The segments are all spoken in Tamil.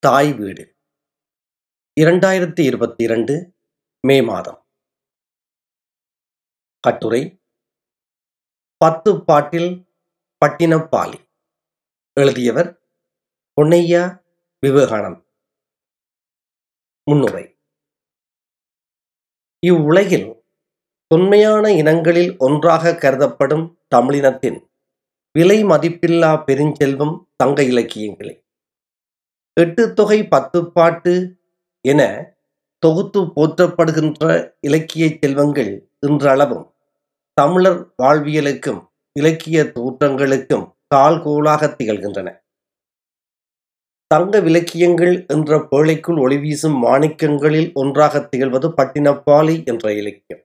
தாய் வீடு. இரண்டாயிரத்தி இருபத்தி இரண்டு மே மாதம். கட்டுரை. பத்து பாட்டில் பட்டினப்பாலி. எழுதியவர் பொன்னையா விவேகானந்த். முன்னுரை. இவ்வுலகில் தொன்மையான இனங்களில் ஒன்றாக கருதப்படும் தமிழினத்தின் விலை மதிப்பில்லா பெருஞ்செல்வம் தங்க இலக்கியங்களே. எட்டு தொகை பத்து பாட்டு என தொகுத்து போற்றப்படுகின்ற இலக்கிய செல்வங்கள் இன்றளவும் தமிழர் வாழ்வியலுக்கும் இலக்கிய தோற்றங்களுக்கும் கால்கோலாக திகழ்கின்றன. தங்க விலக்கியங்கள் என்ற பேழைக்குள் ஒளிவீசும் மாணிக்கங்களில் ஒன்றாக திகழ்வது பட்டினப்பாலி என்ற இலக்கியம்.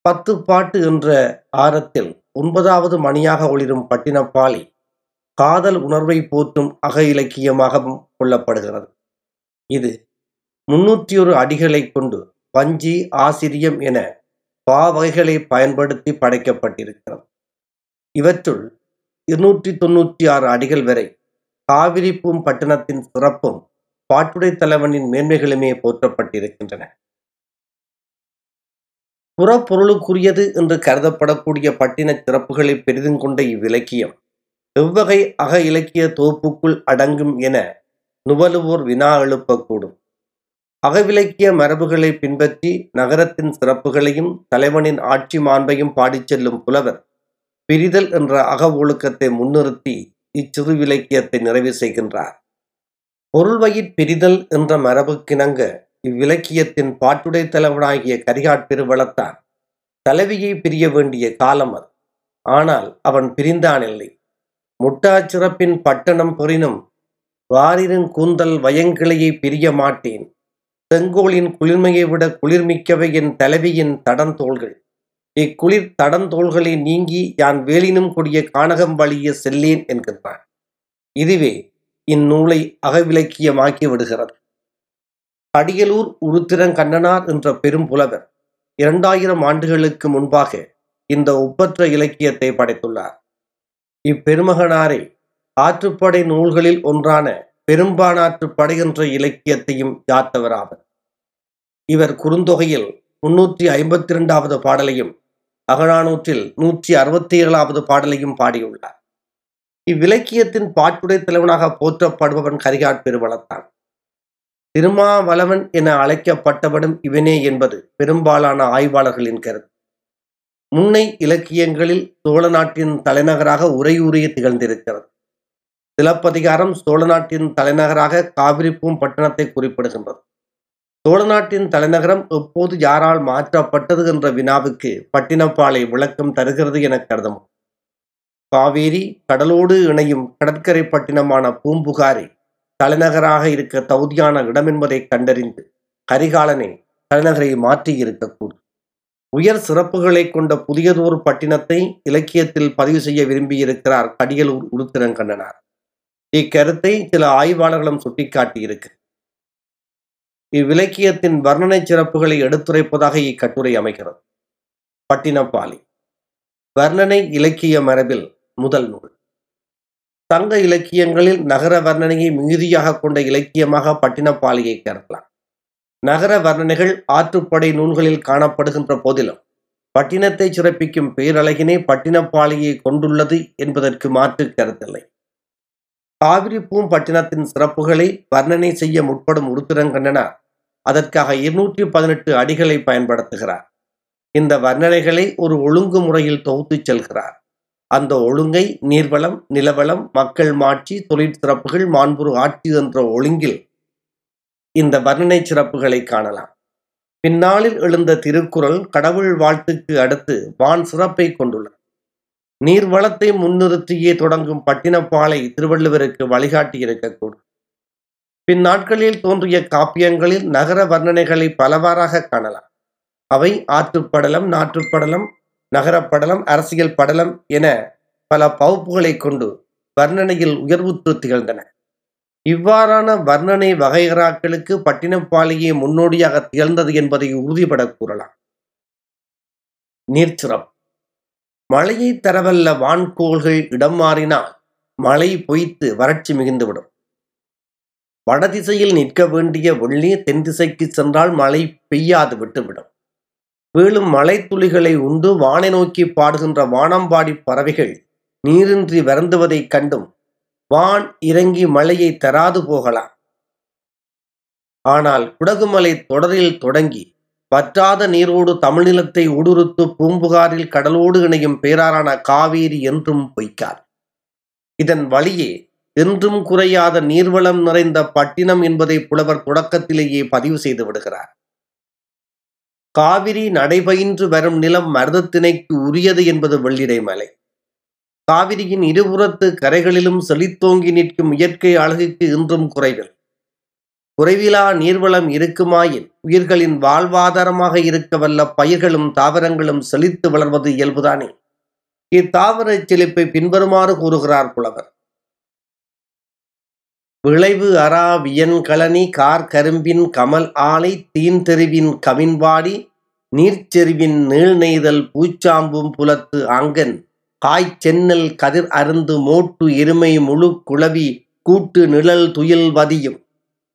பத்து பாட்டு என்ற ஆரத்தில் ஒன்பதாவது மணியாக ஒளிரும் பட்டினப்பாலி காதல் உணர்வை போற்றும் அக இலக்கியமாகவும் கொள்ளப்படுகிறது. இது முன்னூற்றி ஒரு அடிகளை கொண்டு பஞ்சி ஆசிரியம் என பாவகைகளை பயன்படுத்தி படைக்கப்பட்டிருக்கிறது. இவற்றுள் இருநூற்றி தொண்ணூற்றி ஆறு அடிகள் வரை காவிரிப்பும் பட்டணத்தின் சிறப்பும் பாட்டுடை தலைவனின் மேன்மைகளுமே போற்றப்பட்டிருக்கின்றன. புறப்பொருளுக்குரியது என்று கருதப்படக்கூடிய பட்டின சிறப்புகளை பெரிதும் கொண்ட இவ்விலக்கியம் எவ்வகை அக இலக்கிய தொகுப்புக்குள் அடங்கும் என நுவலுவோர் வினா எழுப்பக்கூடும். அகவிலக்கிய மரபுகளை பின்பற்றி நகரத்தின் சிறப்புகளையும் தலைவனின் ஆட்சி மாண்பையும் பாடிச் செல்லும் புலவர் பிரிதல் என்ற அக ஒழுக்கத்தை முன்னிறுத்தி இச்சிறு விலக்கியத்தை நிறைவு செய்கின்றார். பொருள்வயிற் பிரிதல் என்ற மரபுக்கிணங்க இவ்விலக்கியத்தின் பாட்டுடை தலைவனாகிய கரிகாட் பெருவளத்தான் தலைவியை பிரிய வேண்டிய காலம் அது. ஆனால் அவன் பிரிந்தானில்லை. முட்டாச்சிறப்பின் பட்டணம் பெறினும் வாரிரின் கூந்தல் வயங்கிளையை பிரிய மாட்டேன் செங்கோலின் குளிர்மையை விட குளிர்மிக்கவை என் தலைவியின் தடந்தோள்கள். இக்குளிர் தடந்தோள்களை நீங்கி யான் வேலினும் கொடிய கானகம் வழிய செல்லேன் என்கின்றான். இதுவே இந்நூலை அகவிலக்கியமாக்கி விடுகிறது. அடியலூர் உருத்திரங்கண்ணனார் என்ற பெரும் புலவர் இரண்டாயிரம் ஆண்டுகளுக்கு முன்பாக இந்த ஒப்பற்ற இலக்கியத்தை படைத்துள்ளார். இப்பெருமகனாரை ஆற்றுப்படை நூல்களில் ஒன்றான பெரும்பானாற்றுப்படை என்ற இலக்கியத்தையும் யாத்தவராவர். இவர் குறுந்தொகையில் முன்னூற்றி ஐம்பத்தி இரண்டாவது பாடலையும் அகழானூற்றில் நூற்றி அறுபத்தி ஏழாவது பாடலையும் பாடியுள்ளார். இவ்விலக்கியத்தின் பாட்டுடை தலைவனாக போற்றப்படுபவன் கரிகாட் பெருவளத்தான். திருமாவளவன் என அழைக்கப்பட்டவனும் இவனே என்பது பெரும்பாலான ஆய்வாளர்களின் கருத்து. முன்னை இலக்கியங்களில் சோழ நாட்டின் தலைநகராக உரையூறிய திகழ்ந்திருக்கிறது. சிலப்பதிகாரம் சோழ நாட்டின் தலைநகராக காவிரிப்பூம் பட்டணத்தை குறிப்பிடுகின்றது. சோழ நாட்டின் தலைநகரம் எப்போது யாரால் மாற்றப்பட்டது என்ற வினாவுக்கு பட்டினப்பாலை விளக்கம் தருகிறது என கருதும். காவேரி கடலோடு இணையும் கடற்கரை பட்டினமான பூம்புகாரி தலைநகராக இருக்க தகுதியான இடம் என்பதை கண்டறிந்து கரிகாலனே தலைநகரை மாற்றி இருக்கக்கூடும் உயர் சிறப்புகளை கொண்ட புதியதோர் பட்டினத்தை இலக்கியத்தில் பதிவு செய்ய விரும்பியிருக்கிறார் கடியலூர் உருத்திரங்கண்ணனார். இக்கருத்தை சில ஆய்வாளர்களும் சுட்டிக்காட்டியிருக்கு. இவ்விலக்கியத்தின் வர்ணனை சிறப்புகளை எடுத்துரைப்பதாக இக்கட்டுரை அமைகிறது. பட்டினப்பாலி வர்ணனை இலக்கிய மரபில் முதல் நூல். தங்க இலக்கியங்களில் நகர வர்ணனையை மிகுதியாக கொண்ட இலக்கியமாக பட்டினப்பாலியை கருதலாம் நகர வர்ணனைகள் ஆற்றுப்படை நூல்களில் காணப்படுகின்ற போதிலும் பட்டினத்தை சிறப்பிக்கும் பேரழகினை பட்டினப்பாளையை கொண்டுள்ளது என்பதற்கு மாற்று கருத்தில்லை. காவிரிப்பூம் பட்டினத்தின் சிறப்புகளை வர்ணனை செய்ய முற்படும் உருத்திரங்கண்ணனார் அதற்காக இருநூற்றி பதினெட்டு அடிகளை பயன்படுத்துகிறார். இந்த வர்ணனைகளை ஒரு ஒழுங்கு முறையில் தொகுத்து செல்கிறார். அந்த ஒழுங்கை நீர்வளம் நிலவளம் மக்கள் மாட்சி தொழிற்சிறப்புகள் மாண்புறு மாண்புரு ஆட்சி என்ற ஒழுங்கில் இந்த வர்ணனை சிறப்புகளை காணலாம். பின்னாளில் எழுந்த திருக்குறள் கடவுள் வாழ்த்துக்கு அடுத்து வான் சிறப்பை கொண்டுள்ளது. நீர்வளத்தை முன்னிறுத்தியே தொடங்கும் பட்டினப்பாலை திருவள்ளுவருக்கு வழிகாட்டி இருக்கக்கூடும் பின்னாட்களில் தோன்றிய காப்பியங்களில் நகர வர்ணனைகளை பலவாறாக காணலாம். அவை ஆற்றுப்படலம் நாற்றுப்படலம் நகரப்படலம் அரசியல் படலம் என பல பகுப்புகளை கொண்டு வர்ணனையில் உயர்வுற்று திகழ்ந்தன. இவ்வாறான வர்ணனை வகைகராக்களுக்கு பட்டினப்பாலியே முன்னோடியாக திகழ்ந்தது என்பதை உறுதிபட கூறலாம். நீர்ச்சிரம். மழையை தரவல்ல வான்கோள்கள் இடம் மாறினால் மழை பொய்த்து வறட்சி மிகுந்துவிடும். வடதிசையில் நிற்க வேண்டிய வெள்ளீர் தென் திசைக்கு சென்றால் மழை பெய்யாது விட்டுவிடும். வீழும் மழைத்துளிகளை உண்டு வானை நோக்கி பாடுகின்ற வானம்பாடி பறவைகள் நீரின்றி வருந்துவதைக் கண்டும் வான் இறங்கி மழையை தராது போகலாம். ஆனால் குடகுமலை தொடரில் தொடங்கி வற்றாத நீரோடு தமிழ்நிலத்தை ஊடுருத்து பூம்புகாரில் கடலோடு இணையும் பேராரான காவேரி என்றும் பொய்க்கார். இதன் வழியே என்றும் குறையாத நீர்வளம் நிறைந்த பட்டினம் என்பதை புலவர் தொடக்கத்திலேயே பதிவு செய்து விடுகிறார். காவிரி நடைபயின்று வரும் நிலம் மருதத்திணைக்கு உரியது என்பது வெள்ளிடை மலை காவிரியின் இருபுறத்து கரைகளிலும் செழித்தோங்கி நிற்கும் இயற்கை அழகுக்கு இன்றும் குறைவில் குறைவிலா நீர்வளம் இருக்குமாயின் உயிர்களின் வாழ்வாதாரமாக இருக்க வல்ல பயிர்களும் தாவரங்களும் செழித்து வளர்வது இயல்புதானே? இத்தாவர செழிப்பை பின்வருமாறு கூறுகிறார் புலவர். விளைவு அரா வியன்கலனி கார் கரும்பின் கமல் ஆலை தீன்தெருவின் கவின்பாடி நீர்ச்செறிவின் நீள் நெய்தல் பூச்சாம்பும் புலத்து ஆங்கன் காய் சென்னல் கதிர் அருந்து மோட்டு எருமை முழு குளவி கூட்டு நிழல் துயில் வதியும்.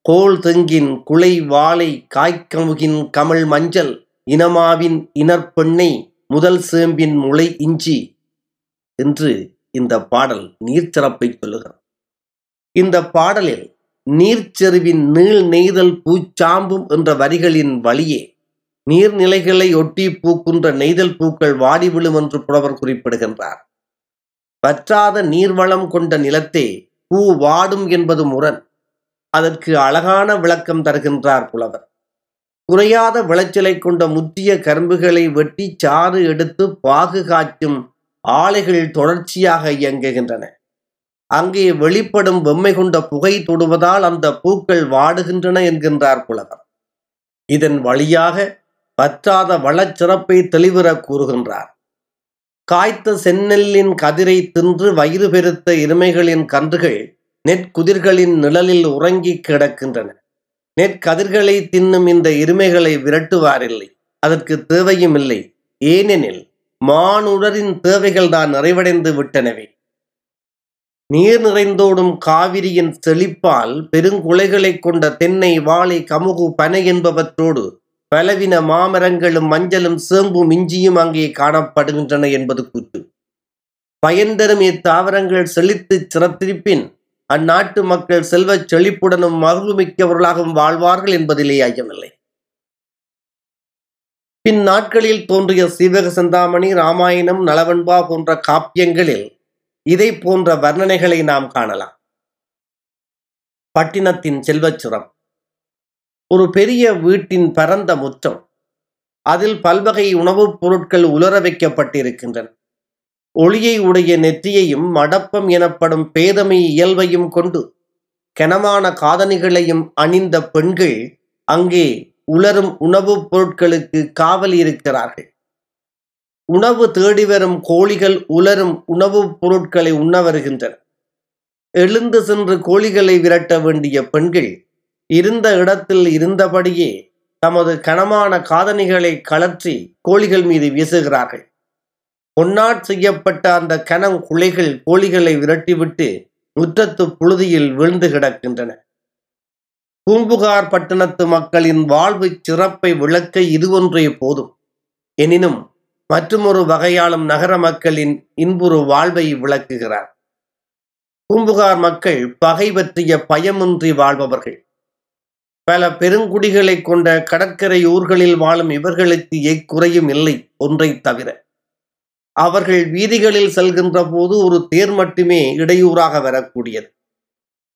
கோல் தெங்கின் குலை வாழை காய்க்கமுகின் கமல் மஞ்சள் இனமாவின் இனற்பெண்ணை முதல் சேம்பின் முளை இஞ்சி என்று இந்த பாடல் நீர்ச்சிறப்பை சொல்லுகிறது. இந்த பாடலில் நீர்ச்செருவின் நீள் நெய்தல் பூச்சாம்பும் என்ற வரிகளின் வழியே நீர்நிலைகளை ஒட்டி பூக்கின்ற நெய்தல் பூக்கள் வாடி விழும் என்று புலவர் குறிப்பிடுகின்றார். வற்றாத நீர்வளம் கொண்ட நிலத்தே பூ வாடும் என்பது முரண். அதற்கு அழகான விளக்கம் தருகின்றார் புலவர். குறையாத விளைச்சலை கொண்ட முற்றிய கரும்புகளை வெட்டி சாறு எடுத்து பாகு காய்ச்சும் ஆலைகள் தொடர்ச்சியாக இயங்குகின்றன. அங்கே வெளிப்படும் வெம்மை கொண்ட புகை தொடுவதால் அந்த பூக்கள் வாடுகின்றன என்கின்றார் புலவர். இதன் வழியாக பற்றாத வளச்சிறப்பை தெளிவிற கூறுகின்றார். காய்த்த செந்நெல்லின் கதிரை தின்று வயிறு பெருத்த இருமைகளின் கன்றுகள் நெற்குதிர்களின் நிழலில் உறங்கி கிடக்கின்றன. நெற்கதிர்களை தின்னும் இந்த இருமைகளை விரட்டுவாரில்லை. அதற்கு தேவையும் இல்லை. ஏனெனில் மானுடரின் தேவைகள் தான் நிறைவடைந்து விட்டனவே. நீர் நிறைந்தோடும் காவிரியின் செழிப்பால் பெருங்குலைகளைக் கொண்ட தென்னை வாழை கமுகு பனை என்பவற்றோடு பலவின மாமரங்களும் மஞ்சளும் சேம்பும் இஞ்சியும் அங்கே காணப்படுகின்றன என்பது கூற்று. பயன் தரும் இத்தாவரங்கள் செழித்து சிறத்திருப்பின் அந்நாட்டு மக்கள் செல்வச் செழிப்புடனும் மகிழ்வுமிக்கவர்களாகவும் வாழ்வார்கள் என்பதிலே ஐயமில்லை. பின் நாட்களில் தோன்றிய சீவக சிந்தாமணி ராமாயணம் நலவன்பா போன்ற காப்பியங்களில் இதை போன்ற வர்ணனைகளை நாம் காணலாம். பட்டினத்தின் செல்வச்சுரம் ஒரு பெரிய வீட்டின் பரந்த முற்றம். அதில் பல்வகை உணவுப் பொருட்கள் உலர வைக்கப்பட்டிருக்கின்றன. ஒளியை உடைய நெற்றியையும் மடப்பம் எனப்படும் பேதமை இயல்பையும் கொண்டு கனமான காதணிகளையும் அணிந்த பெண்கள் அங்கே உலரும் உணவுப் பொருட்களுக்கு காவல் இருக்கிறார்கள். உணவு தேடி வரும் கோழிகள் உலரும் உணவுப் பொருட்களை உண்ண வருகின்றன. எழுந்து சென்று கோழிகளை விரட்ட வேண்டிய பெண்கள் இருந்த இடத்தில் இருந்தபடியே தமது கனமான காதணிகளை கலற்றி கோழிகள் மீது வீசுகிறார்கள். பொன்னாட் செய்யப்பட்ட அந்த கனம் குலைகள் கோழிகளை விரட்டிவிட்டு முற்றத்து புழுதியில் விழுந்து கிடக்கின்றன. பூம்புகார் பட்டணத்து மக்களின் வாழ்வு சிறப்பை விளக்க இதுவொன்றே போதும். எனினும் மற்றுமொரு வகையாலும் நகர மக்களின் இன்புறு வாழ்வை விளக்குகிறார். பூம்புகார் மக்கள் பகை பற்றிய பயமின்றி வாழ்பவர்கள். பல பெருங்குடிகளை கொண்ட கடற்கரை ஊர்களில் வாழும் இவர்களுக்கு எக்குறையும் இல்லை ஒன்றை தவிர. அவர்கள் வீதிகளில் செல்கின்ற போது ஒரு தேர் மட்டுமே இடையூறாக வரக்கூடியது.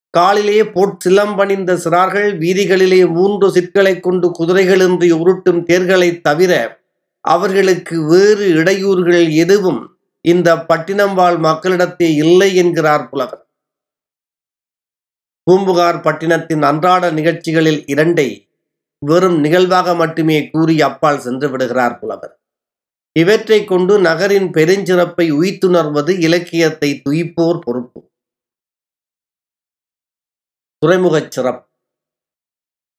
காலிலே பொற்சிலம்பணிந்த சிறார்கள் வீதிகளிலே மூன்று சிற்களை கொண்டு குதிரைகளின்றி உருட்டும் தேர்களை தவிர அவர்களுக்கு வேறு இடையூறுகள் எதுவும் இந்த பட்டினம் வாழ் மக்களிடத்தே இல்லை என்கிறார் புலவர். பூம்புகார் பட்டினத்தின் அன்றாட நிகழ்ச்சிகளில் இரண்டை வெறும் நிகழ்வாக மட்டுமே கூறி அப்பால் சென்று விடுகிறார் புலவர். இவற்றை கொண்டு நகரின் பெருஞ்சிறப்பை உய்த்துணர்வது இலக்கியத்தை துய்ப்போர் பொறுப்பு. துறைமுகச் சிறப்பு.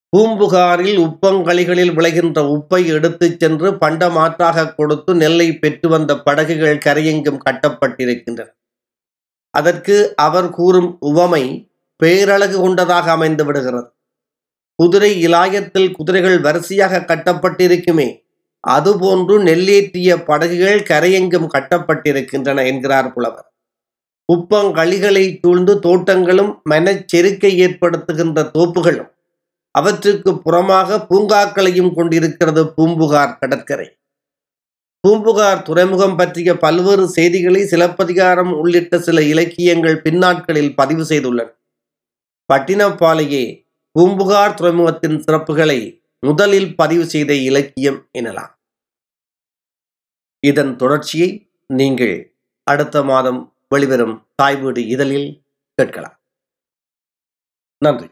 பூம்புகாரில் உப்பங்களிகளில் விளைகின்ற உப்பை எடுத்துச் சென்று பண்டமாற்றாக கொடுத்து நெல்லை பெற்று வந்த படகுகள் கரையெங்கும் கட்டப்பட்டிருக்கின்றன. அதற்கு அவர் கூறும் உவமை பேரழகு கொண்டதாக அமைந்து விடுகிறது. குதிரை இலாயத்தில் குதிரைகள் வரிசையாக கட்டப்பட்டிருக்குமே அதுபோன்று நெல்லேற்றிய படகுகள் கரையெங்கும் கட்டப்பட்டிருக்கின்றன என்கிறார் புலவர். உப்பங்களிகளை சூழ்ந்து தோட்டங்களும் மனச்செருக்கை ஏற்படுத்துகின்ற தோப்புகளும் அவற்றுக்கு புறமாக பூங்காக்களையும் கொண்டிருக்கிறது பூம்புகார் கடற்கரை. பூம்புகார் துறைமுகம் பற்றிய பல்வேறு செய்திகளை சிலப்பதிகாரம் உள்ளிட்ட சில இலக்கியங்கள் பின்னாட்களில் பதிவு செய்துள்ளன. பட்டினப்பாலையே பூம்புகார் துறைமுகத்தின் சிறப்புகளை முதலில் பதிவு செய்த இலக்கியம் எனலாம். இதன் தொடர்ச்சியை நீங்கள் அடுத்த மாதம் வெளிவரும் தாய்வீடு இதழில் கேட்கலாம். நன்றி.